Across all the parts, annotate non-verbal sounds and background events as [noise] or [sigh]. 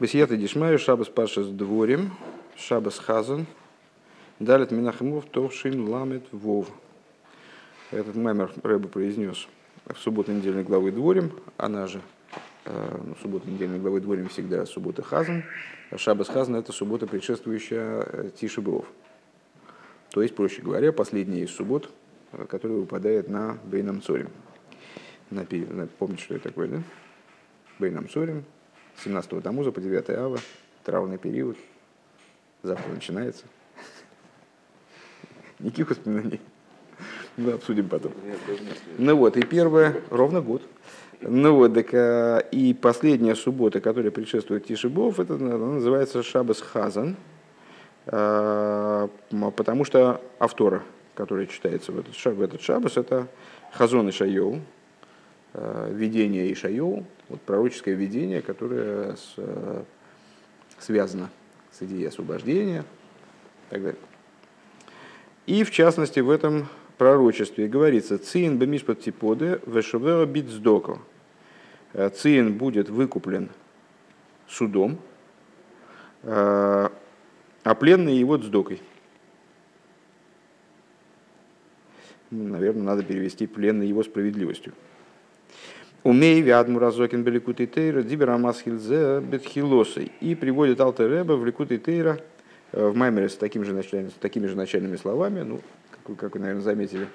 Бесията Дишмаю, Шабас Пашас Дворим, Шабас Хазан, Далит Минахимов, Товшин Ламет Вов. Этот мемер Рэба произнес в субботу недельной главы Дворим, она же э, ну, суббота недельной главы Дворим всегда суббота Хазан, а Шабас Хазан это суббота, предшествующая э, Тишибов. То есть, проще говоря, последняя из суббот, э, которая выпадает на Бейнам Цорим. Помните, что это такое, да? Бейнам Цорим, 17-го Тамуза по 9 Ава, травный период. Завтра начинается. [laughs] Никаких воспоминаний. Мы обсудим потом. Ну вот, и первое, ровно год. Ну вот, так, а, и последняя суббота, которая предшествует Тишибов, это называется Шабас Хазан, а, потому что автора, который читается в этот, в этот Шабас, это Хазон и Шайоу, а, видение Ишайоу, вот пророческое видение, которое с, э, связано с идеей освобождения и так далее. И в частности в этом пророчестве говорится «Циин бемишпат типоде вешовера битздоко». Э, Циин будет выкуплен судом, э, а пленный его дздокой. Наверное, надо перевести пленный его справедливостью. Умей вядму разокин беликуты тейра, дибера масхилзе бетхилосой. И приводит Алтер Рэба в ликуты тейра э, в Маймере с, таким же начальными, с такими же начальными словами. Ну, как, как вы, наверное, заметили,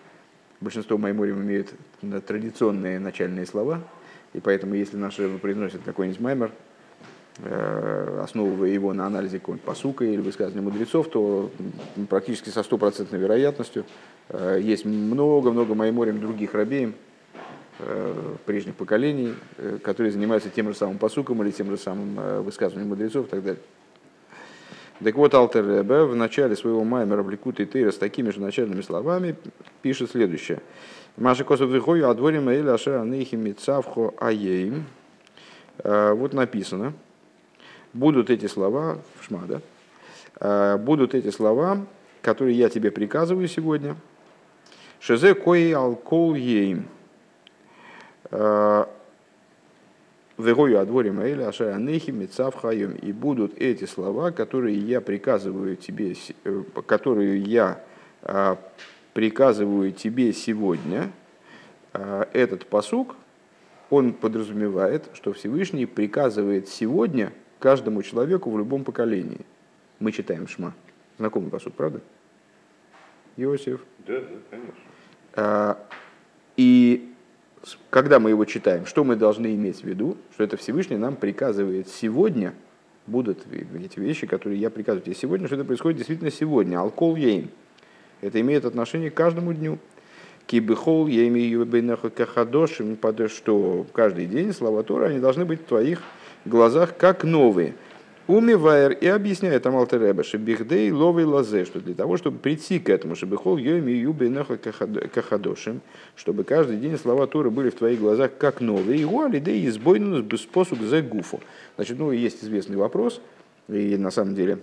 большинство майморим имеют традиционные начальные слова. И поэтому, если наш Рэба произносит какой-нибудь маймер, э, основывая его на анализе какого-нибудь посука или высказывания мудрецов, то практически со стопроцентной вероятностью э, есть много-много майморим других рабеем, прежних поколений, э, которые занимаются тем же самым посуком или тем же самым э, высказыванием мудрецов и так далее. Так вот, Алтер Ребе в начале своего маймера в Ликуте Тейра с такими же начальными словами пишет следующее. Маша косов вихою адворим эля ашера нейхи мицавхо аеим. Вот написано, будут эти слова, шмада, будут эти слова, которые я тебе приказываю сегодня. Шезе кои алкол ейм Вегою адворим Аэля Ашая Анехи Мецав Хайом. И будут эти слова, которые я приказываю тебе, э, которые я а, приказываю тебе сегодня. Этот посук, он подразумевает, что Всевышний приказывает сегодня каждому человеку в любом поколении. Мы читаем Шма. Знакомый посук, правда? Иосиф. Да, да, конечно. И когда мы его читаем, что мы должны иметь в виду, что это Всевышний нам приказывает сегодня, будут эти вещи, которые я приказываю тебе сегодня, что это происходит действительно сегодня. Алкол ейм. Это имеет отношение к каждому дню. Кибихол ейми юбейнаху кахадошим, что каждый день слова Тора, они должны быть в твоих глазах как новые – Умивайер и объясняет там Алтереба, что бихдей ловый лазе, что для того, чтобы прийти к этому, чтобы хол йоми юбе кахадошим, чтобы каждый день слова Торы были в твоих глазах как новые, и да и избойнус способ за гуфу. Значит, ну, есть известный вопрос, и на самом деле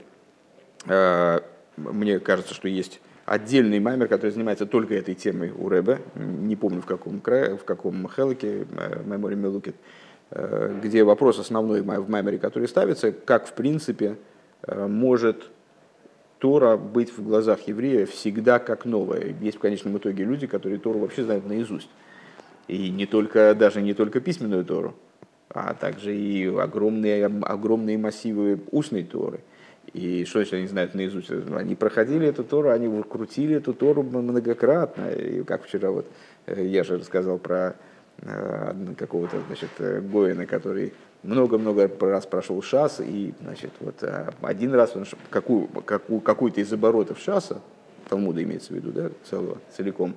э, мне кажется, что есть отдельный маймер, который занимается только этой темой у Рэбе, не помню в каком, крае, в каком хелке, мемори Мелукет, где вопрос основной в Маймере, который ставится, как в принципе э, может Тора быть в глазах еврея всегда как новая. Есть в конечном итоге люди, которые Тору вообще знают наизусть. И не только, даже не только письменную Тору, а также и огромные, огромные массивы устной Торы. И что значит они знают наизусть? Они проходили эту Тору, они крутили эту Тору многократно. И как вчера вот э, я же рассказал про Э, какого-то значит, э, Гоина, который много-много раз прошел шас, и значит, вот э, один раз он какую, какую, какую-то из оборотов шаса, Талмуда имеется в виду, да, целого, целиком,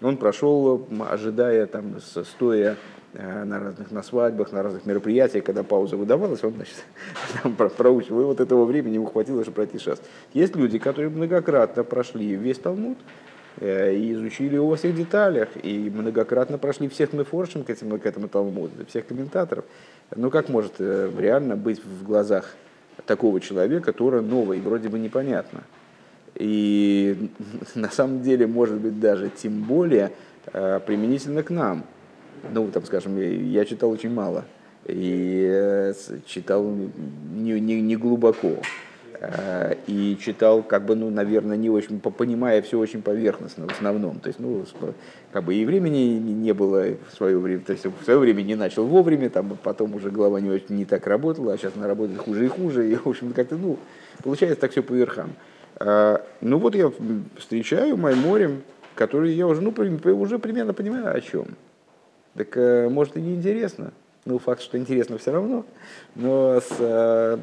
он прошел, ожидая, там, стоя на разных на свадьбах, на разных мероприятиях, когда пауза выдавалась, он значит, [laughs] там проучил, и вот этого времени ему хватило, чтобы пройти шас. Есть люди, которые многократно прошли весь Талмуд, Э, и изучили его во всех деталях, и многократно прошли всех мефоршим к этому, к этому Талмуду, всех комментаторов. Ну как может э, реально быть в глазах такого человека Тора новой, вроде бы непонятно. И [laughs] на самом деле, может быть, даже тем более э, применительно к нам. Ну, там, скажем, я читал очень мало и э, читал не, не, не глубоко. Э, и читал, как бы, ну, наверное, не очень, понимая все очень поверхностно в основном. То есть, ну, как бы и времени не было в свое время, то есть в свое время не начал вовремя, там потом уже голова не, очень, не так работала, а сейчас она работает хуже и хуже, и, в общем, как-то, ну, получается так все по верхам. Э, ну, вот я встречаю Майморем, который я уже, ну, уже примерно понимаю, о чем. Так, э, может, и не интересно. Ну, факт, что интересно все равно. Но с, э,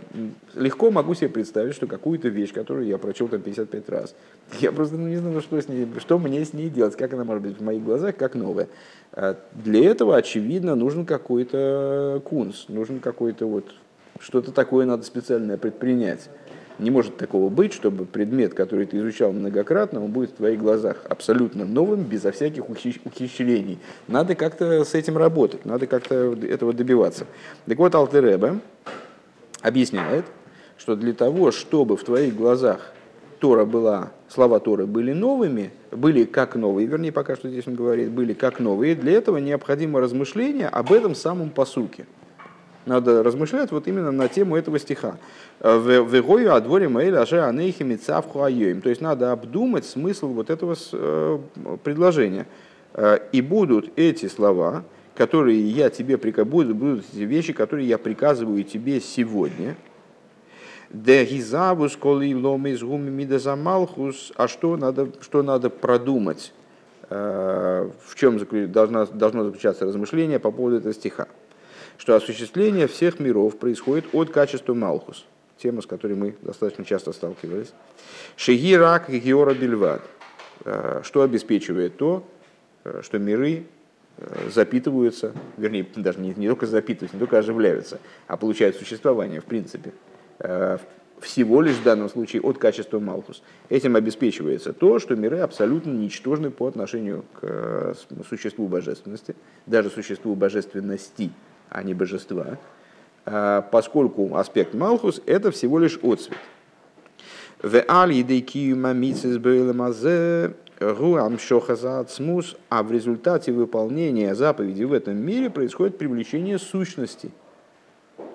легко могу себе представить, что какую-то вещь, которую я прочел там 55 раз, я просто ну, не знаю, что, с ней, что мне с ней делать, как она может быть в моих глазах, как новая. А для этого, очевидно, нужен какой-то кунс, нужен какой-то вот, что-то такое надо специальное предпринять. Не может такого быть, чтобы предмет, который ты изучал многократно, он будет в твоих глазах абсолютно новым, безо всяких ухищрений. Надо как-то с этим работать, надо как-то этого добиваться. Так вот, Алтеребе объясняет, что для того, чтобы в твоих глазах Тора была, слова Торы были новыми, были как новые, вернее, пока что здесь он говорит, были как новые, для этого необходимо размышление об этом самом посуке – надо размышлять вот именно на тему этого стиха. Вегою о дворе Маэль Аже Анейхи Мицавху Айоим. То есть надо обдумать смысл вот этого э, предложения. Э, и будут эти слова, которые я тебе приказываю, будут эти вещи, которые я приказываю тебе сегодня. Де гизавус коли ломис гуми мидазамалхус. А что надо, что надо продумать? Э, в чем должно, должно заключаться размышление по поводу этого стиха? Что осуществление всех миров происходит от качества Малхус, тема, с которой мы достаточно часто сталкивались. Шегирак Геора Бельвад, э, что обеспечивает то, э, что миры э, запитываются, вернее, даже не, не только запитываются, не только оживляются, а получают существование, в принципе, всего лишь в данном случае от качества Малхус. Этим обеспечивается то, что миры абсолютно ничтожны по отношению к существу божественности, даже существу божественности – а не божества, а, поскольку аспект Малхус – это всего лишь отцвет. А в результате выполнения заповеди в этом мире происходит привлечение сущности.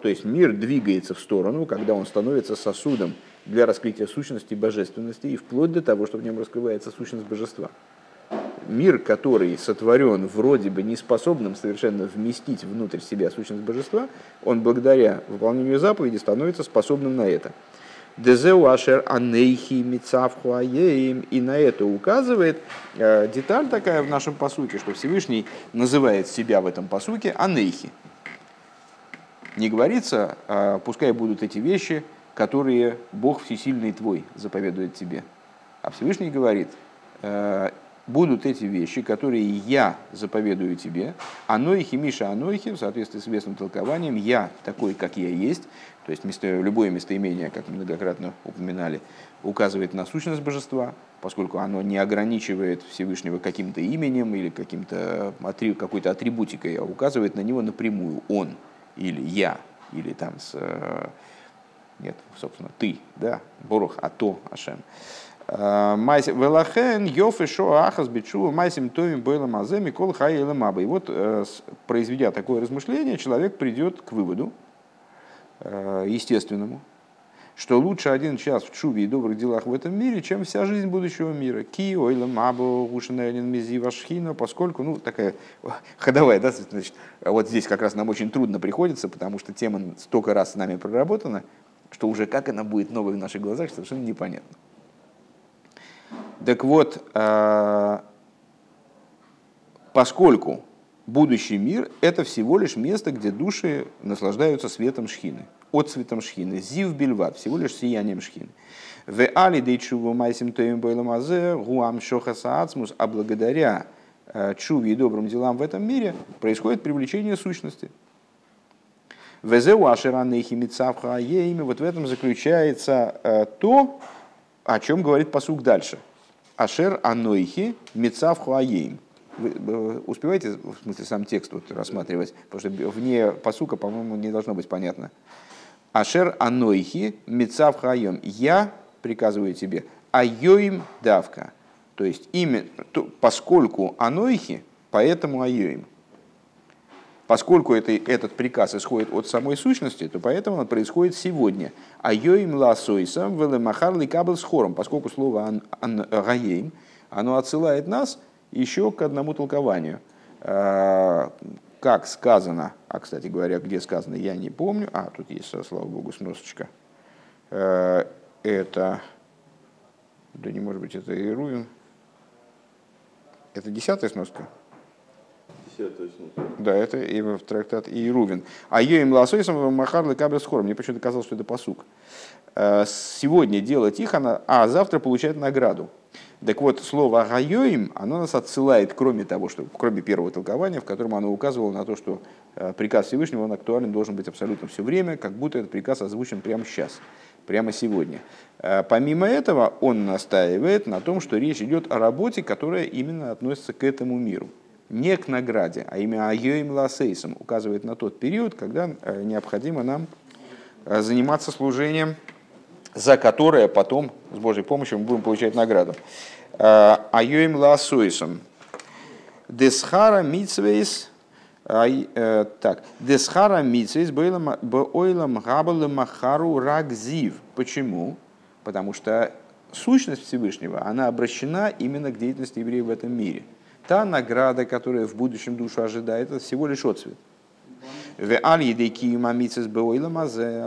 То есть мир двигается в сторону, когда он становится сосудом для раскрытия сущности божественности и вплоть до того, что в нем раскрывается сущность божества мир, который сотворен вроде бы неспособным совершенно вместить внутрь себя сущность божества, он благодаря выполнению заповеди становится способным на это. Дезеу ашер анейхи мицавхуаеем. И на это указывает э, деталь такая в нашем посуке, что Всевышний называет себя в этом посуке анейхи. Не говорится, а пускай будут эти вещи, которые Бог Всесильный твой заповедует тебе. А Всевышний говорит, э, будут эти вещи, которые я заповедую тебе, анойхи, миша анойхи, в соответствии с известным толкованием, я такой, как я есть, то есть место, любое местоимение, как многократно упоминали, указывает на сущность божества, поскольку оно не ограничивает Всевышнего каким-то именем или каким-то, какой-то атрибутикой, а указывает на него напрямую «он» или «я», или там с... Э, нет, собственно, «ты», да, «Борух», «ато», «Ашем». Велахен Йофи Шо Ахас Бичува Майсим Томим Бойла Мазе Микол Хай И вот, э, произведя такое размышление, человек придет к выводу, э, естественному, что лучше один час в чуве и добрых делах в этом мире, чем вся жизнь будущего мира. Ки, ойла, мабо, гушинайлин, мизи, вашхина, поскольку, ну, такая [laughs] ходовая, да, значит, вот здесь как раз нам очень трудно приходится, потому что тема столько раз с нами проработана, что уже как она будет новой в наших глазах, совершенно непонятно. Так вот, э, поскольку будущий мир – это всего лишь место, где души наслаждаются светом шхины, отцветом шхины, зив бельват, всего лишь сиянием шхины. В али дейчуву майсим тоим бойламазе гуам шохаса ацмус, а благодаря э, чуве и добрым делам в этом мире происходит привлечение сущности. Везеу аширанейхи митсавха Вот в этом заключается э, то, о чем говорит посук дальше – Ашер Анойхи Мецав Хуаейм. Вы успеваете, в смысле, сам текст вот рассматривать? Потому что вне посука, по-моему, не должно быть понятно. Ашер Анойхи Мецав Хуаейм. Я приказываю тебе, Айоим давка. То есть, имя, поскольку Анойхи, поэтому Айоим. Поскольку это, этот приказ исходит от самой сущности, то поэтому он происходит сегодня. А йоим ласойсам велемахар ликабл с хором, поскольку слово гаейм, оно отсылает нас еще к одному толкованию. А, как сказано, а, кстати говоря, где сказано, я не помню, а, тут есть, слава богу, сносочка. А, это, да не может быть, это Ирувин. Это десятая сноска? Да, это и в трактат Иерувин. А Йоим Ласойсом Махар Лекабрес Хором. Мне почему-то казалось, что это посук. Э, сегодня делать их, она, а завтра получать награду. Так вот, слово «агайоим», оно нас отсылает, кроме того, что, кроме первого толкования, в котором оно указывало на то, что э, приказ Всевышнего, он актуален должен быть абсолютно все время, как будто этот приказ озвучен прямо сейчас, прямо сегодня. Э, помимо этого, он настаивает на том, что речь идет о работе, которая именно относится к этому миру не к награде, а именно Айоим Ласейсом указывает на тот период, когда э, необходимо нам э, заниматься служением, за которое потом с Божьей помощью мы будем получать награду. Э, Айоим Ласойсом. Десхара Мицвейс так, Десхара Мицвейс Бойлам Габалем Махару Рагзив. Почему? Потому что сущность Всевышнего, она обращена именно к деятельности евреев в этом мире – та награда, которая в будущем душу ожидает, это всего лишь отцвет. А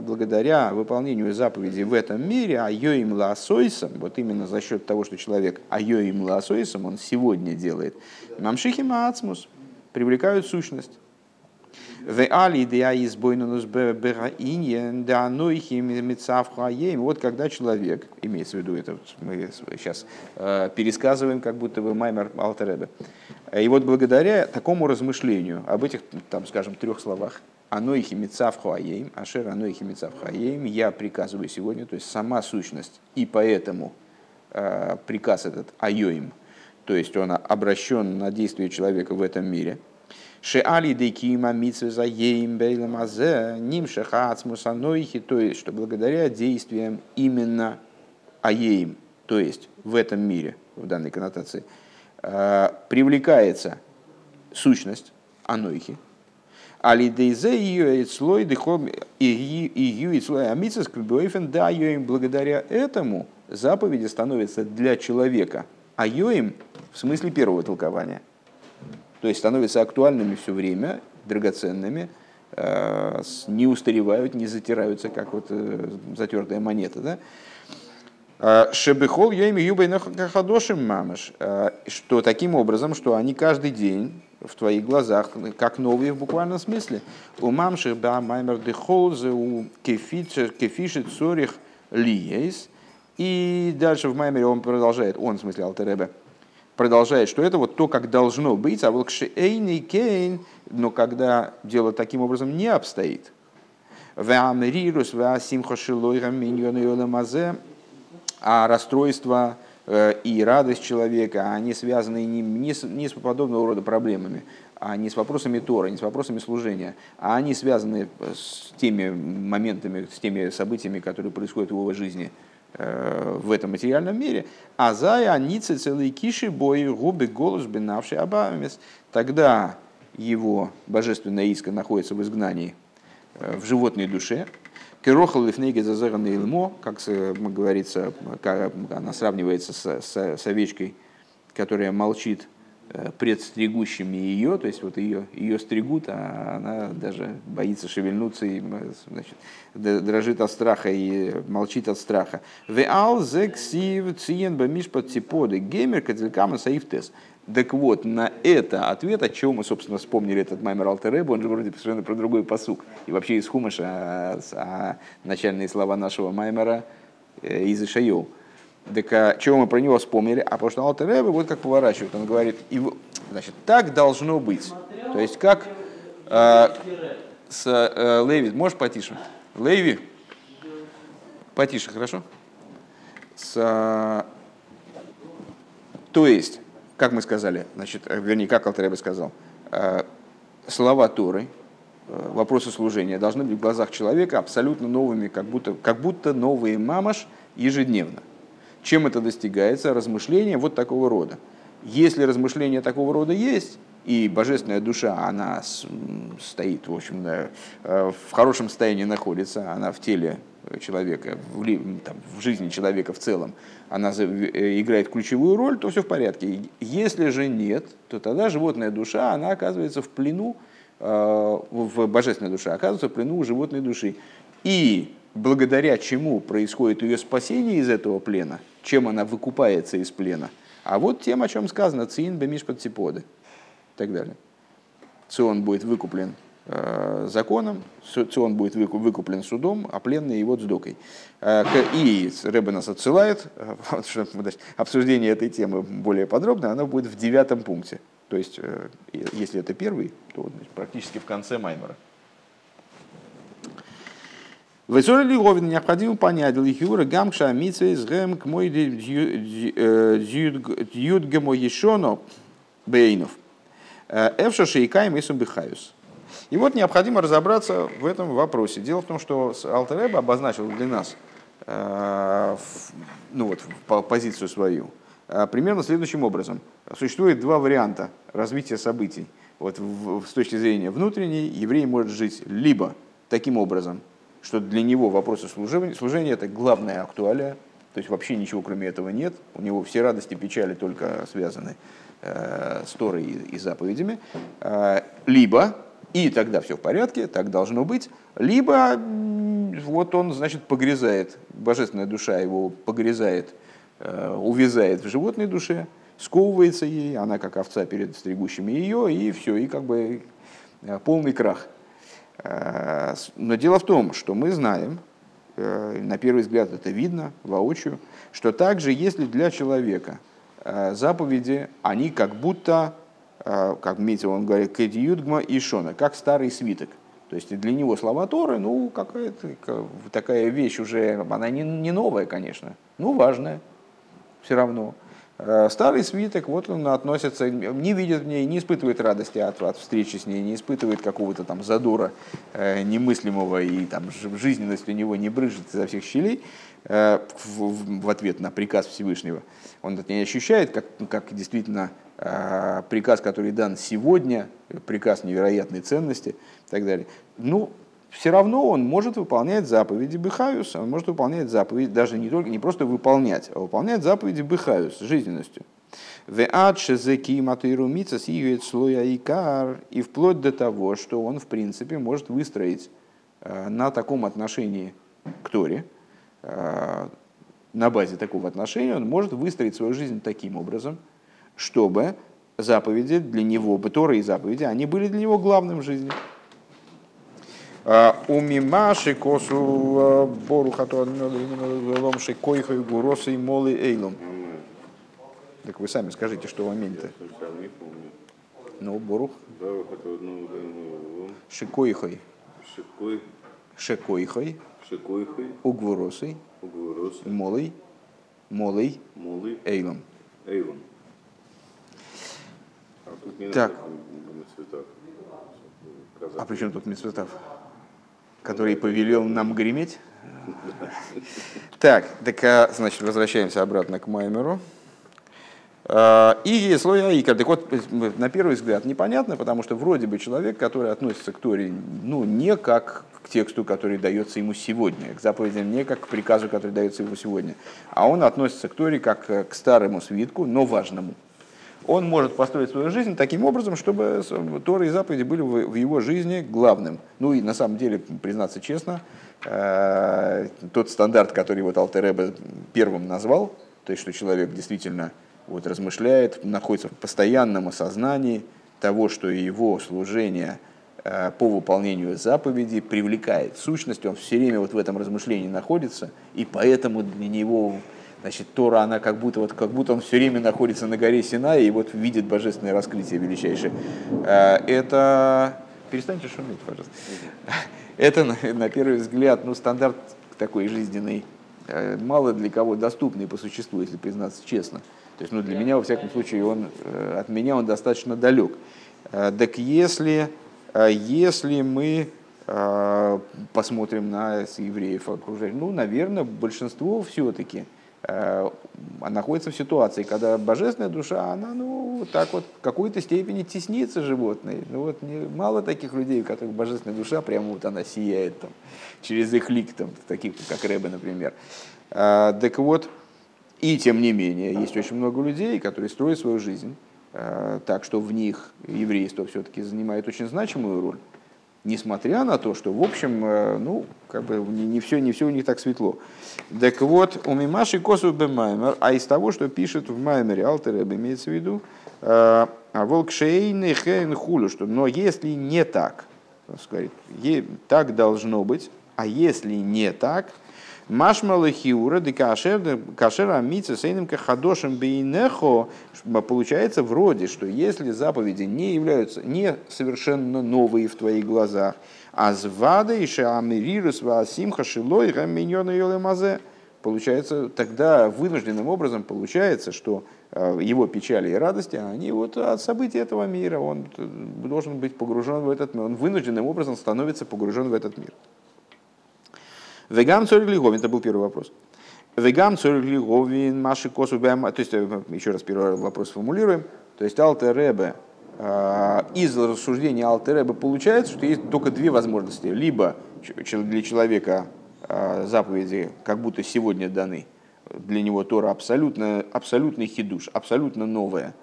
благодаря выполнению заповедей в этом мире, а йоим лаосойсом, вот именно за счет того, что человек а йоим лаосойсом, он сегодня делает, мамшихим ацмус, привлекают сущность. В али деа избойнунус бераиньен да анойхим мецавхаем. Вот когда человек, имеется в виду это, мы сейчас э, пересказываем, как будто бы Маймер Алтеребе. И вот благодаря такому размышлению об этих, там, скажем, трех словах, Анойхи мецавхаем, ашер анойхи мецавхаем, я приказываю сегодня, то есть сама сущность, и поэтому э, приказ этот айоим, то есть он обращен на действие человека в этом мире – Шеали декима митсвеза еим бейламазе нимшеха ацмусанойхи, то есть, что благодаря действиям именно аеим, то есть в этом мире, в данной коннотации, э, привлекается сущность анойхи, Алидейзе ее слой дыхом и ее слой амицис да им благодаря этому заповеди становятся для человека, а в смысле первого толкования – то есть становятся актуальными все время, драгоценными, э, не устаревают, не затираются, как вот э, затертая монета. Да? Э, Шебехол я им юбайнахадошим мамаш, что таким образом, что они каждый день в твоих глазах, как новые в буквальном смысле. У мамши ба маймер дехолзе у кефишит сорих лиейс. И дальше в маймере он продолжает, он в смысле Алтеребе, продолжает, что это вот то, как должно быть, а вот эйный кейн, но когда дело таким образом не обстоит, а расстройство э, и радость человека, они связаны не, не, с, не с подобного рода проблемами, а не с вопросами Тора, не с вопросами служения, а они связаны с теми моментами, с теми событиями, которые происходят в его жизни – Э, в этом материальном мире. А зая аницы целые киши бои губы голос бенавший абамес. Тогда его божественная иска находится в изгнании э, в животной душе. Керохал лифнеги зазаранный илмо, как говорится, как она сравнивается с, с, с овечкой, которая молчит Э, предстригущими ее, то есть вот ее, ее стригут, а она даже боится шевельнуться и значит, дрожит от страха и молчит от страха. Веал зексив циен бамиш под циподы геймер кадзелькама саифтес. Так вот, на это ответ, от чего мы, собственно, вспомнили этот маймер Алтеребу, он же вроде совершенно про другой посук. И вообще из Хумаша, а, а начальные слова нашего маймера э, из Ишайол. Так а, чего мы про него вспомнили? А потому что Алтер Ребе вот как поворачивает. Он говорит, и, значит, так должно быть. То есть как э, с э, Леви, можешь потише? Леви, потише, хорошо? С, э, то есть, как мы сказали, значит, э, вернее, как Алтер Ребе сказал, э, слова Торы, э, вопросы служения должны быть в глазах человека абсолютно новыми, как будто, как будто новые мамаш ежедневно. Чем это достигается? Размышления вот такого рода. Если размышления такого рода есть, и божественная душа, она стоит, в общем, в хорошем состоянии находится, она в теле человека, в, там, в жизни человека в целом, она играет ключевую роль, то все в порядке. Если же нет, то тогда животная душа, она оказывается в плену, в божественной душе, оказывается в плену у животной души. И благодаря чему происходит ее спасение из этого плена, чем она выкупается из плена. А вот тем, о чем сказано, цин бемиш подциподы и так далее. Цион будет выкуплен э, законом, Цион будет выкуплен судом, а пленный его дздокой. Э, и Рэбе нас отсылает, э, [laughs] обсуждение этой темы более подробно, оно будет в девятом пункте. То есть, э, если это первый, то практически в конце Маймера. Весоли Лиговин необходимо понять, Лихюра Гамша Митсвейс Гэм к мой Дьюдгемо Ешоно Бейнов. Эвша Шейкаем и Сумбихаюс. И вот необходимо разобраться в этом вопросе. Дело в том, что Алтереба обозначил для нас э, ну вот, позицию свою э, примерно следующим образом. Существует два варианта развития событий. Вот с точки зрения внутренней, еврей может жить либо таким образом, что для него вопросы служения, служения это главная актуалия, то есть вообще ничего кроме этого нет, у него все радости, печали только связаны э, с Торой и, и заповедями, э, либо, и тогда все в порядке, так должно быть, либо вот он, значит, погрязает, божественная душа его погрязает, э, увязает в животной душе, сковывается ей, она как овца перед стригущими ее, и все, и как бы э, полный крах – но дело в том, что мы знаем, э, на первый взгляд это видно воочию, что также если для человека э, заповеди, они как будто, как Митя он говорит, кедиюдгма и шона, как старый свиток. То есть для него слова Торы, ну, какая-то такая вещь уже, она не, не новая, конечно, ну, важная все равно. Э, старый свиток, вот он относится, не видит в ней, не испытывает радости от, от встречи с ней, не испытывает какого-то там задора э, немыслимого, и там жизненность у него не брыжет изо всех щелей э, в, в ответ на приказ Всевышнего. Он это не ощущает, как, как действительно э, приказ, который дан сегодня, приказ невероятной ценности и так далее. Ну, все равно он может выполнять заповеди Бехаюс, он может выполнять заповеди, даже не только не просто выполнять, а выполнять заповеди Бехаюс, жизненностью. И вплоть до того, что он, в принципе, может выстроить э, на таком отношении к Торе, э, на базе такого отношения, он может выстроить свою жизнь таким образом, чтобы заповеди для него, Торы и заповеди, они были для него главным в жизни. У мимаши косу бору ломши койхой гуросы молы эйлом. Так вы сами скажите, что в моменте. Ну, борух. Шикойхой. Шикойхой. Шикойхой. Угворосой. Угворосой. Молой. Молой. Молой. Эйлом. Эйлом. Так. А при чем тут Мецветав? Который повелел нам греметь. Так, так, а, значит, возвращаемся обратно к Маймеру. А, и слой Аика. Так вот, на первый взгляд непонятно, потому что вроде бы человек, который относится к Торе, ну, не как к тексту, который дается ему сегодня, к заповедям не как к приказу, который дается ему сегодня, а он относится к Торе как к старому свитку, но важному он может построить свою жизнь таким образом, чтобы Торы и заповеди были в его жизни главным. Ну и на самом деле, признаться честно, э, тот стандарт, который вот Алтереба первым назвал, то есть что человек действительно вот размышляет, находится в постоянном осознании того, что его служение э, по выполнению заповедей привлекает сущность, он все время вот в этом размышлении находится, и поэтому для него Значит, Тора, она как будто, вот, как будто он все время находится на горе Синай и вот видит божественное раскрытие величайшее. Э, это... Перестаньте шуметь, пожалуйста. Это, на первый взгляд, ну, стандарт такой жизненный, э, мало для кого доступный по существу, если признаться честно. То есть, ну, для меня, во всяком случае, он, э, от меня он достаточно далек. Так если, если мы посмотрим на евреев окружающих, ну, наверное, большинство все-таки – находится в ситуации, когда божественная душа, она ну, так вот в какой-то степени теснится животной. Ну, вот не, мало таких людей, у которых божественная душа, прямо вот она сияет там, через их лик, там, таких как Рэбе, например. А, так вот, и тем не менее, есть очень много людей, которые строят свою жизнь а, так, что в них еврейство все-таки занимает очень значимую роль несмотря на то, что, в общем, э, ну, как бы не, не, все, не все у них так светло. Так вот, у Мимаши Косу Бемаймер, а из того, что пишет в Маймере, Алтер имеется в виду, э, а Волкшейны Хейн Хулю, что но если не так, сказать, так должно быть, а если не так, Машмалы хиура де кашер кашер амица сейным кахадошем бейнехо получается вроде, что если заповеди не являются не совершенно новые в твоих глазах, а звада и шаамирирус ваасимха шилой раминьона йолемазе, получается тогда вынужденным образом получается, что э, его печали и радости, они вот от событий этого мира, он должен быть погружен в этот мир, он вынужденным образом становится погружен в этот мир. Вегам цорик это был первый вопрос. Вегам цорик лиговин, маши косу То есть, э, еще раз первый вопрос формулируем. То есть, Алтер Ребе, э, из рассуждения Алтер Ребе получается, что есть только две возможности. Либо для человека э, заповеди как будто сегодня даны, для него Тора абсолютно, абсолютный хидуш, абсолютно новая,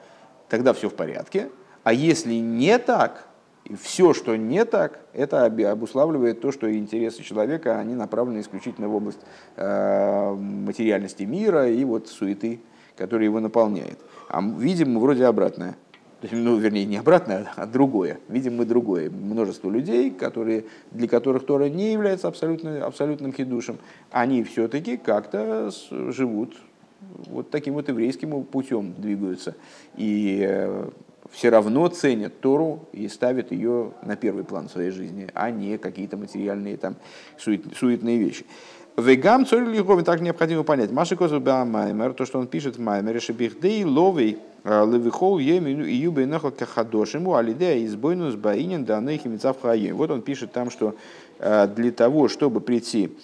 тогда все в порядке. А если не так, и все, что не так, это обуславливает то, что интересы человека, они направлены исключительно в область э, материальности мира и вот суеты, которая его наполняет. А видим мы вроде обратное. Ну, вернее, не обратное, а другое. Видим мы другое. Множество людей, которые, для которых Тора не является абсолютно, абсолютным хидушем, они все-таки как-то живут вот таким вот еврейским путем двигаются. И э, все равно ценят Тору и ставят ее на первый план своей жизни, а не какие-то материальные там сует, суетные вещи. Вегам цорь лиховин так необходимо понять. Маши козу маймер, то, что он пишет в маймере, шебихдей ловей э, левихол емину и юбей нахал кахадошиму, алидея избойнус баинин данных мецав хаем. Вот он пишет там, что э, для того, чтобы прийти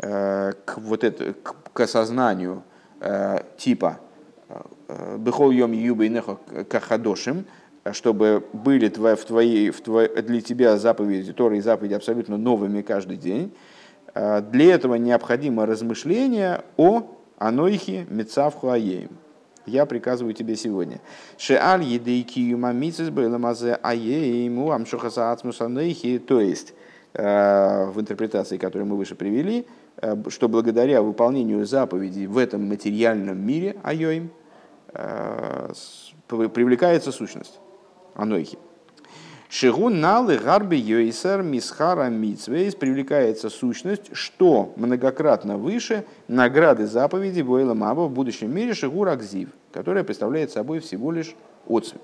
э, к вот это, к, к осознанию типа Бехол йом юбы нехо кахадошим, чтобы были твои, в твоей, в твоей, для тебя заповеди, Торы и заповеди абсолютно новыми каждый день. А, для этого необходимо размышление о анойхе мецавху аеем. Я приказываю тебе сегодня. Шеаль едейки юмамицис бэламазе аеему амшухаса ацмусанейхи. То есть, а, в интерпретации, которую мы выше привели, а, что благодаря выполнению заповедей в этом материальном мире, айоим, привлекается сущность анойхи. Шигу налы гарби йойсер мисхара мицвейс привлекается сущность, что многократно выше награды заповеди Бойла Маба в будущем мире Шигу Ракзив, которая представляет собой всего лишь отцвет.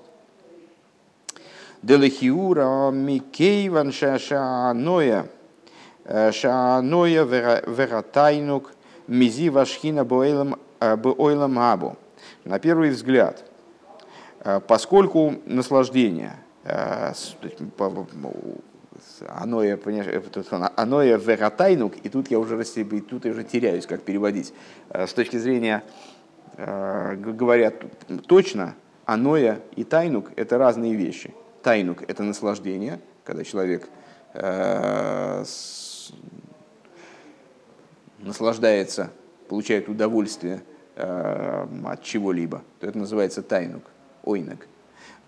Делехиура микейван шашаноя э, шаноя вератайнук мизи вашхина бойлам бойлам абу на первый взгляд, э, поскольку наслаждение, э, оно я, оно я вератайнук, и тут я уже и тут я уже теряюсь, как переводить. Э, с точки зрения, говорят точно, аноя и тайнук – это разные вещи. Тайнук – это наслаждение, когда человек наслаждается, получает удовольствие Э, от чего-либо, то это называется тайнук, ойнок.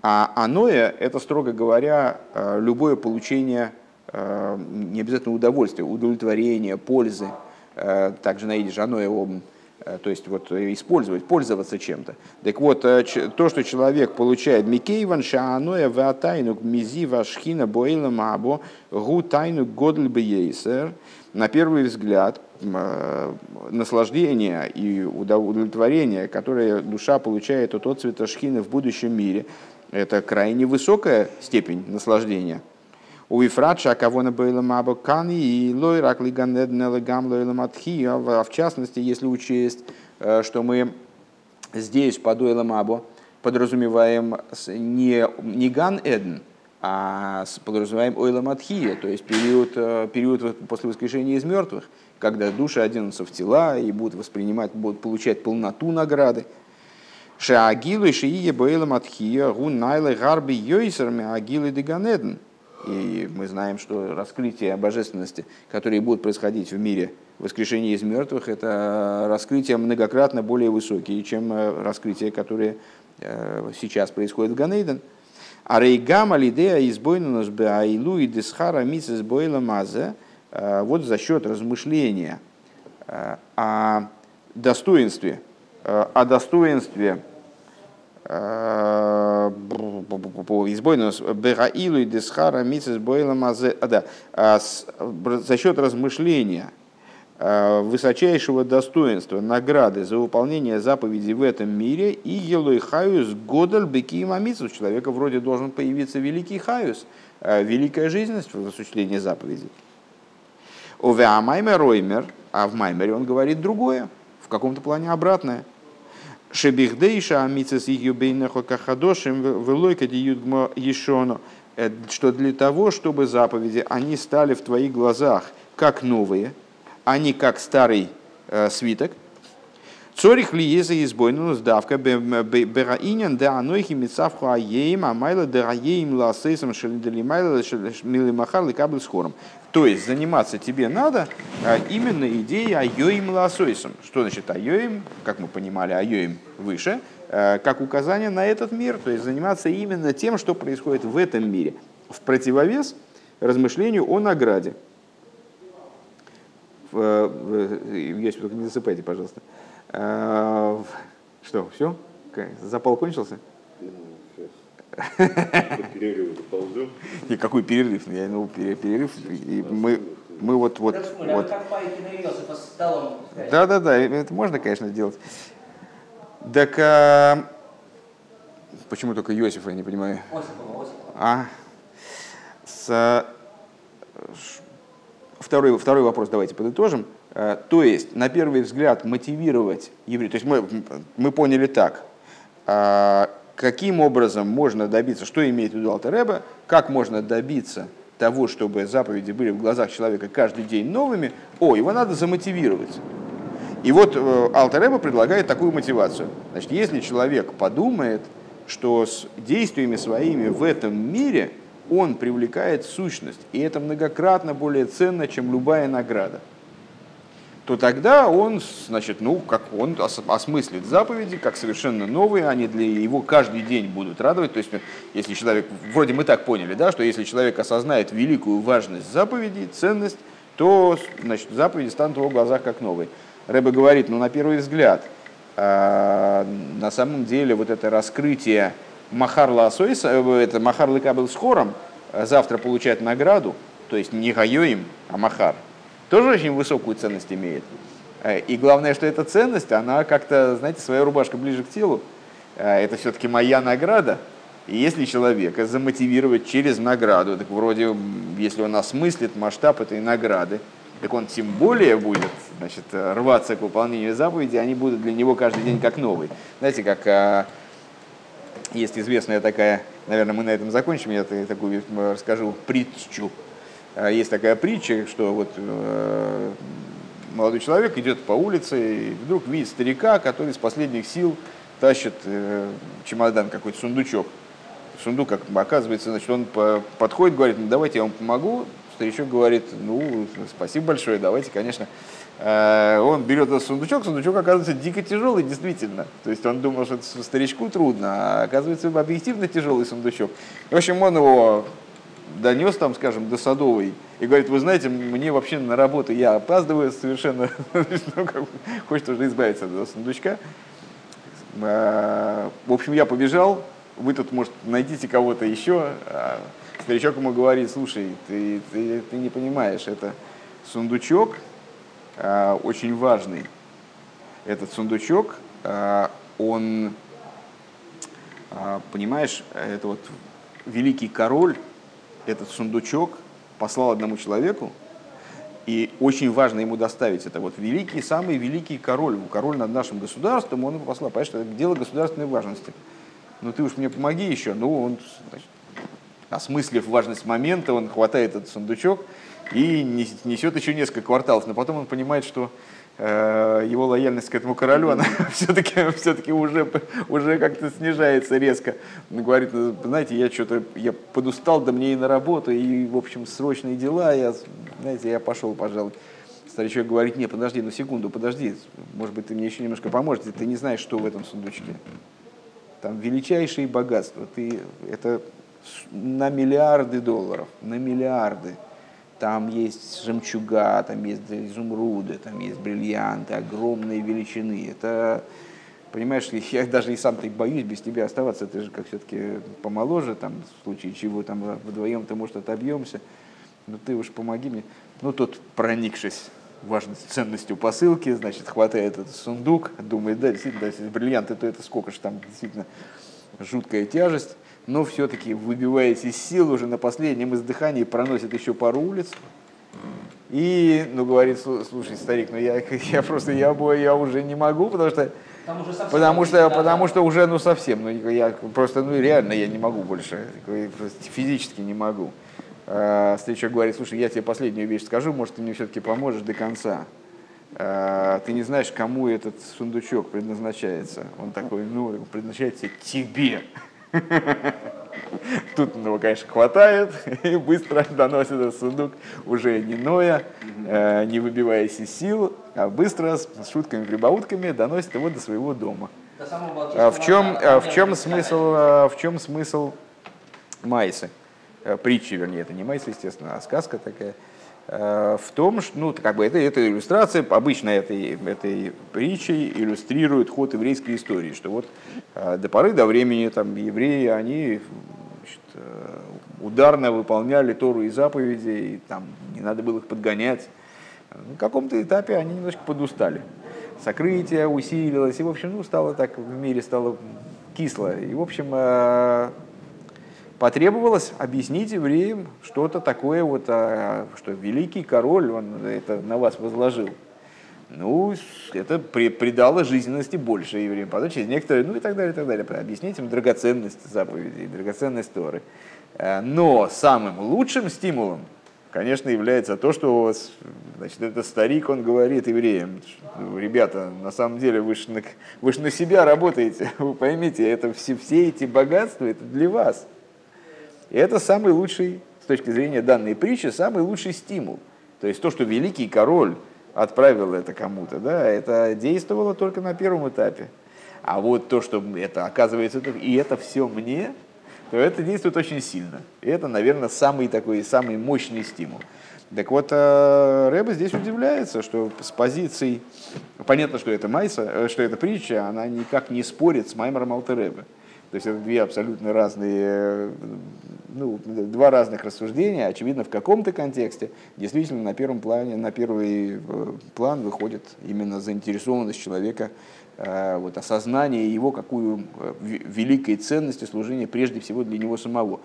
А аноя – это, строго говоря, э, любое получение э, не обязательно удовольствия, удовлетворения, пользы. Также на идиш аноя то есть вот использовать, пользоваться чем-то. Так вот, то, что человек получает Микейван шааноя ватайнук мизи вашхина боила мабо гу тайнук годль бейсер, на первый взгляд, э, наслаждение и удовлетворение, которое душа получает от отцвета шхины в будущем мире, это крайне высокая степень наслаждения. У Ифратша, кого на Бейлам Кани и Лойрак Лиганеднелегам Лойламатхи, а в частности, если учесть, э, что мы здесь под Ойлам подразумеваем не, не Ган Эден, а подразумеваем ойлам атхия, то есть период, э, период после воскрешения из мертвых, когда души оденутся в тела и будут воспринимать, будут получать полноту награды. Шаагилу и шиие бойлам атхия гун найлы гарби йойсерми агилы деганеден. И мы знаем, что раскрытие божественности, которые будут происходить в мире воскрешения из мертвых, это раскрытие многократно более высокие, чем э, раскрытия, которые э, сейчас происходят в Ганейден. А рейгама лидея избойнунус беайлу и десхара мисс бойла мазе, э, вот за счет размышления э, о достоинстве, э, о достоинстве избойнус бегаилу и десхара мисс бойла мазе, да, за счет размышления высочайшего достоинства, награды за выполнение заповедей в этом мире, и Елой Хаюс Годаль Беки Мамицу. У человека вроде должен появиться великий Хаюс, э, великая жизненность в осуществлении заповедей. Ове Амаймер Роймер, а в Маймере он говорит другое, в каком-то плане обратное. Шебихдейша амицес юбейнехо кахадошим велойка диюдгмо ешоно. Э, что для того, чтобы заповеди, они стали в твоих глазах как новые – они как старый э, свиток. Цорих ли еза избойну сдавка бераинян да анойхи мицавху аеем амайла да аеем ласейсом шелиделимайла милимахар ликабль с хором. То есть заниматься тебе надо а, именно идеей айоим ласойсом. Что значит айоим? Как мы понимали, айоим выше, а, как указание на этот мир. То есть заниматься именно тем, что происходит в этом мире. В противовес размышлению о награде. Есть, только не засыпайте, пожалуйста. Э, что, все? Запал кончился? Перерыв ползем. И какой перерыв? Я, ну, перерыв. И мы, мы вот, вот, вот. Да, да, да, это можно, конечно, делать. Так а... почему только Иосифа, я не понимаю? А, с второй, второй вопрос давайте подытожим. Э, то есть, на первый взгляд, мотивировать евреев. То есть мы, мы поняли так. А, каким образом можно добиться, что имеет в виду Алтереба, как можно добиться того, чтобы заповеди были в глазах человека каждый день новыми, о, его надо замотивировать. И вот э, Алтереба предлагает такую мотивацию. Значит, если человек подумает, что с действиями своими в этом мире – он привлекает сущность, и это многократно более ценно, чем любая награда, то тогда он, значит, ну, как он осмыслит заповеди, как совершенно новые, они для его каждый день будут радовать. То есть, если человек, вроде мы так поняли, да, что если человек осознает великую важность заповедей, ценность, то, значит, заповеди станут в его глазах как новые. Рэбе говорит, ну, на первый взгляд, а, на самом деле вот это раскрытие Махар Ласойса, э, это Махар Лыкабел с хором, э, завтра получает награду, то есть не Гайоим, а Махар, тоже очень высокую ценность имеет. Э, и главное, что эта ценность, она как-то, знаете, своя рубашка ближе к телу. Это все-таки моя награда. И если человека замотивировать через награду, так вроде, если он осмыслит масштаб этой награды, так он тем более будет значит, рваться к выполнению заповеди, они будут для него каждый день как новый. Знаете, как есть известная такая, наверное, мы на этом закончим, я такую расскажу притчу. А, есть такая притча, что вот э, молодой человек идет по улице и вдруг видит старика, который с последних сил тащит э, чемодан, какой-то сундучок. Сундук, как оказывается, значит, он подходит, говорит, ну давайте я вам помогу. Старичок говорит, ну, спасибо большое, давайте, конечно. Э, он берет этот сундучок, сундучок оказывается дико тяжелый, действительно. То есть он думал, что это старичку трудно, а оказывается объективно тяжелый сундучок. В общем, он его донес там, скажем, до Садовой и говорит, вы знаете, мне вообще на работу, я опаздываю совершенно, [laughs] ну, хочет уже избавиться от этого сундучка. Э, в общем, я побежал, вы тут, может, найдите кого-то еще. А старичок ему говорит, слушай, ты, ты, ты не понимаешь, это сундучок, очень важный. Этот сундучок, э, он, э, понимаешь, это вот великий король, этот сундучок послал одному человеку, и очень важно ему доставить это. Вот великий, самый великий король, король над нашим государством, он его послал. Понимаешь, это дело государственной важности. Ну ты уж мне помоги еще. Ну, он, значит, осмыслив важность момента, он хватает этот сундучок и несет еще несколько кварталов, но потом он понимает, что э, его лояльность к этому королю, она [laughs] все-таки все уже, уже как-то снижается резко. Он говорит, «Ну, знаете, я что-то, я подустал, да мне и на работу, и, в общем, срочные дела, я, знаете, я пошел, пожалуй. Старичок говорит, не, подожди, ну секунду, подожди, может быть, ты мне еще немножко поможешь, ты не знаешь, что в этом сундучке. Там величайшие богатства, ты, это на миллиарды долларов, на миллиарды. Там есть жемчуга, там есть изумруды, там есть бриллианты, огромные величины. Это, понимаешь, [laughs] я даже и сам так боюсь без тебя оставаться, ты же как все-таки помоложе, там, в случае чего там вдвоем-то, может, отобьемся. Ну ты уж помоги мне. Ну тот, проникшись важность, ценностью посылки, значит, хватает этот сундук, думает, да, действительно, если бриллианты, то это сколько же там действительно жуткая тяжесть, но все-таки выбиваясь из сил уже на последнем издыхании проносит еще пару улиц, и, ну, говорит, слушай, старик, ну я, [laughs] я просто, я, я уже не могу, потому что, потому что, потому что уже, ну, совсем, ну, я просто, ну, реально я не могу больше, физически не могу. А, Старичок говорит, слушай, я тебе последнюю вещь скажу, может, ты мне все-таки поможешь до конца. А, ты не знаешь, кому этот сундучок предназначается. Он такой, ну, предназначается тебе. [laughs] Тут его, конечно, хватает [laughs] и быстро доносит этот сундук, уже не ноя, э, не выбиваясь из сил, а быстро с шутками-прибаутками доносит его до своего дома. А в чем, в чем смысл, в чем смысл Майсы? Э, притчи, вернее, это не майса, естественно, а сказка такая, в том, что, ну, как бы это, это иллюстрация, обычно этой, этой притчей иллюстрирует ход еврейской истории, что вот э, до поры до времени там евреи, они значит, ударно выполняли Тору и заповеди, и там не надо было их подгонять. На каком-то этапе они немножко подустали. Сокрытие усилилось, и, в общем, ну, стало так, в мире стало кисло. И, в общем, потребовалось объяснить евреям что-то такое, вот, а, что великий король, он это на вас возложил. Ну, это при, придало жизненности больше евреям. Потом через некоторые, ну и так далее, и так далее. Объяснить им драгоценность заповедей, драгоценность Торы. Э, но самым лучшим стимулом, конечно, является то, что значит, этот старик, он говорит евреям, ребята, на самом деле вы же на, вы же на себя работаете, [laughs] вы поймите, это все, все эти богатства, это для вас. И это самый лучший, с точки зрения данной притчи, самый лучший стимул. То есть то, что великий король отправил это кому-то, да, это действовало только на первом этапе. А вот то, что это оказывается, и это все мне, то это действует очень сильно. И это, наверное, самый такой, самый мощный стимул. Так вот, э, Рэба здесь удивляется, что с позицией, понятно, что это Майса, э, что это притча, она никак не спорит с Маймером Алтеребе. То есть это две абсолютно разные, э, ну, два разных рассуждения. Очевидно, в каком-то контексте действительно на первом плане, на первый э, план выходит именно заинтересованность человека, э, вот, осознание его, какую великой ценности служения прежде всего для него самого.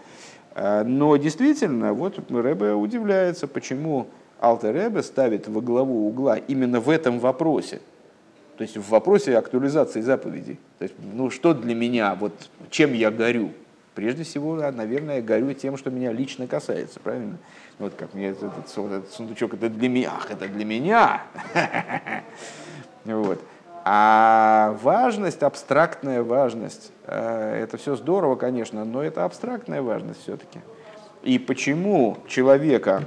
Но действительно, вот Рэбе удивляется, почему Алтер Рэбе ставит во главу угла именно в этом вопросе – то есть в вопросе актуализации заповедей. То есть, ну что для меня, вот чем я горю? Прежде всего, наверное, я горю тем, что меня лично касается, правильно? Вот как мне этот, этот, этот сундучок, это для меня, ах, это для меня. [laughs] Вот. А важность, абстрактная важность, э, это все здорово, конечно, но это абстрактная важность все-таки. И почему человека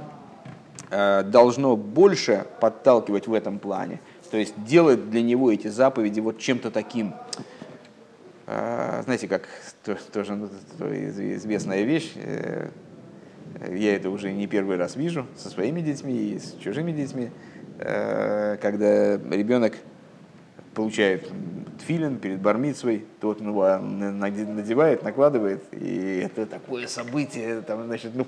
э, должно больше подталкивать в этом плане – то есть делает для него эти заповеди вот чем-то таким, а, знаете, как тоже ну, известная вещь, э, я это уже не первый раз вижу со своими детьми и с чужими детьми, э, когда ребенок получает тфилин перед бармицей, тот ну, надевает, накладывает, и это такое событие, там, значит, ну,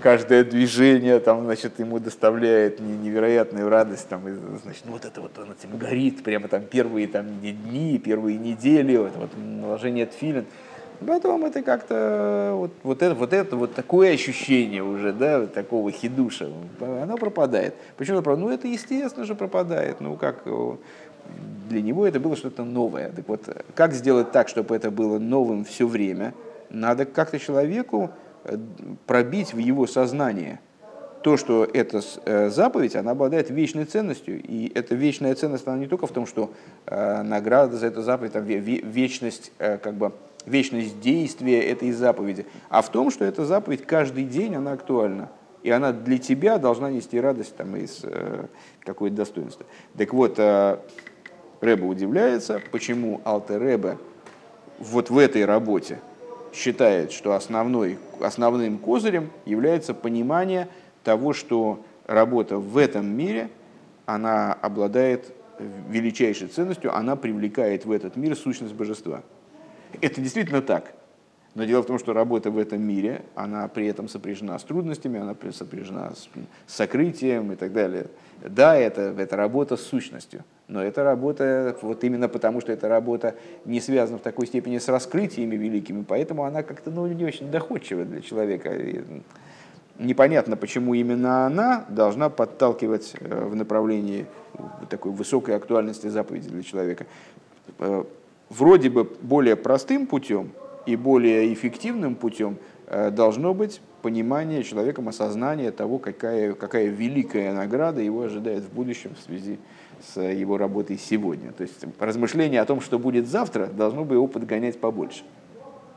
каждое движение там, значит, ему доставляет невероятную радость, там, и, значит, ну, вот это вот он этим горит, прямо там первые там, дни, первые недели, вот, вот наложение тфилин. Потом это как-то вот, вот, это, вот это вот такое ощущение уже, да, вот такого хидуша, оно пропадает. Почему? Ну, это естественно же пропадает. Ну, как для него это было что-то новое. Так вот, как сделать так, чтобы это было новым все время? Надо как-то человеку пробить в его сознание то, что эта заповедь, она обладает вечной ценностью. И эта вечная ценность, она не только в том, что награда за эту заповедь, там, вечность, как бы, вечность действия этой заповеди, а в том, что эта заповедь каждый день, она актуальна и она для тебя должна нести радость там, из э, какое-то достоинство. Так вот, э, Рэба удивляется, почему Алтер Рэбе вот в этой работе считает, что основной, основным козырем является понимание того, что работа в этом мире, она обладает величайшей ценностью, она привлекает в этот мир сущность божества. Это действительно так. Но дело в том, что работа в этом мире, она при этом сопряжена с трудностями, она сопряжена с сокрытием и так далее. Да, это, это работа с сущностью, но это работа, вот именно потому, что эта работа не связана в такой степени с раскрытиями великими, поэтому она как-то ну, не очень доходчива для человека. И непонятно, почему именно она должна подталкивать э, в направлении такой высокой актуальности заповеди для человека. Э, вроде бы более простым путем, и более эффективным путем э, должно быть понимание человеком, осознание того, какая, какая великая награда его ожидает в будущем в связи с его работой сегодня. То есть размышление о том, что будет завтра, должно бы его подгонять побольше.